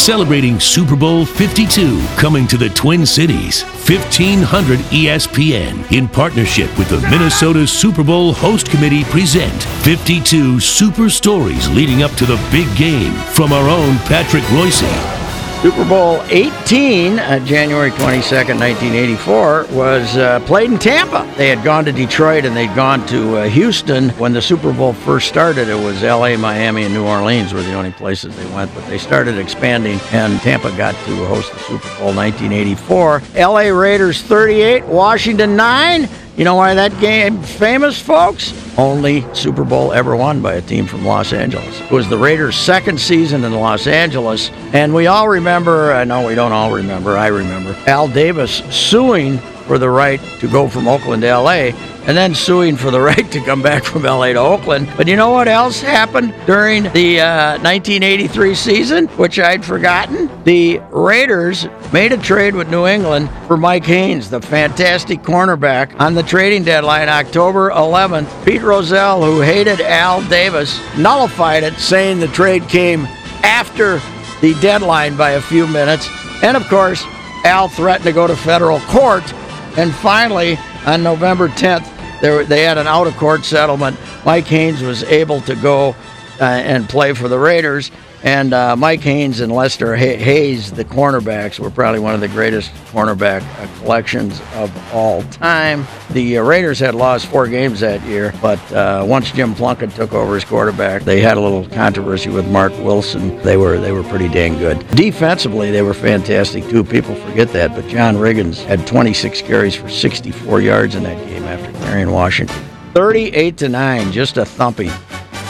celebrating Super Bowl 52 coming to the Twin Cities. 1500 ESPN in partnership with the Minnesota Super Bowl Host Committee present 52 super stories leading up to the big game from our own Patrick Reusse. Super Bowl 18, uh, January 22nd, 1984, was uh, played in Tampa. They had gone to Detroit and they'd gone to uh, Houston. When the Super Bowl first started, it was LA, Miami, and New Orleans were the only places they went, but they started expanding and Tampa got to host the Super Bowl 1984. LA Raiders 38, Washington 9. You know why that game famous, folks? Only Super Bowl ever won by a team from Los Angeles. It was the Raiders' second season in Los Angeles, and we all remember, uh, I know we don't all remember, I remember, Al Davis suing for the right to go from Oakland to LA and then suing for the right to come back from LA to Oakland. But you know what else happened during the uh, 1983 season, which I'd forgotten? The Raiders made a trade with New England for Mike Haynes, the fantastic cornerback, on the trading deadline, October 11th. Pete Rozelle, who hated Al Davis, nullified it, saying the trade came after the deadline by a few minutes. And of course, Al threatened to go to federal court. And finally, on November 10th, there, they had an out of court settlement. Mike Haynes was able to go uh, and play for the Raiders. And uh, Mike Haynes and Lester Hayes, the cornerbacks, were probably one of the greatest cornerback uh, collections of all time. The uh, Raiders had lost four games that year, but uh, once Jim Plunkett took over as quarterback, they had a little controversy with Marc Wilson. They were they were pretty dang good. Defensively, they were fantastic too. People forget that, but John Riggins had 26 carries for 64 yards in that game after carrying Washington. 38 to 9, just a thumping.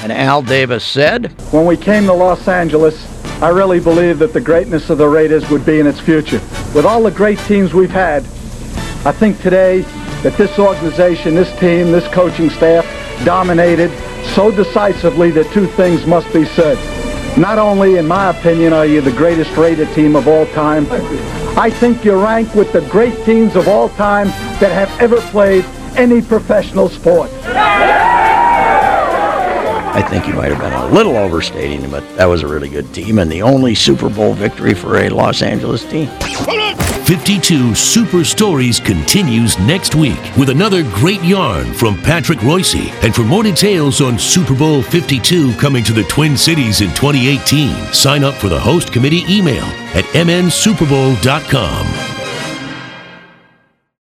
And Al Davis said, When we came to Los Angeles, I really believed that the greatness of the Raiders would be in its future. With all the great teams we've had, I think today that this organization, this team, this coaching staff dominated so decisively that two things must be said. Not only, in my opinion, are you the greatest Raider team of all time, I think you rank with the great teams of all time that have ever played any professional sport. I think he might have been a little overstating but that was a really good team and the only Super Bowl victory for a Los Angeles team. 52 Super Stories continues next week with another great yarn from Patrick Reusse. And for more details on Super Bowl 52 coming to the Twin Cities in 2018, sign up for the host committee email at mnsuperbowl.com.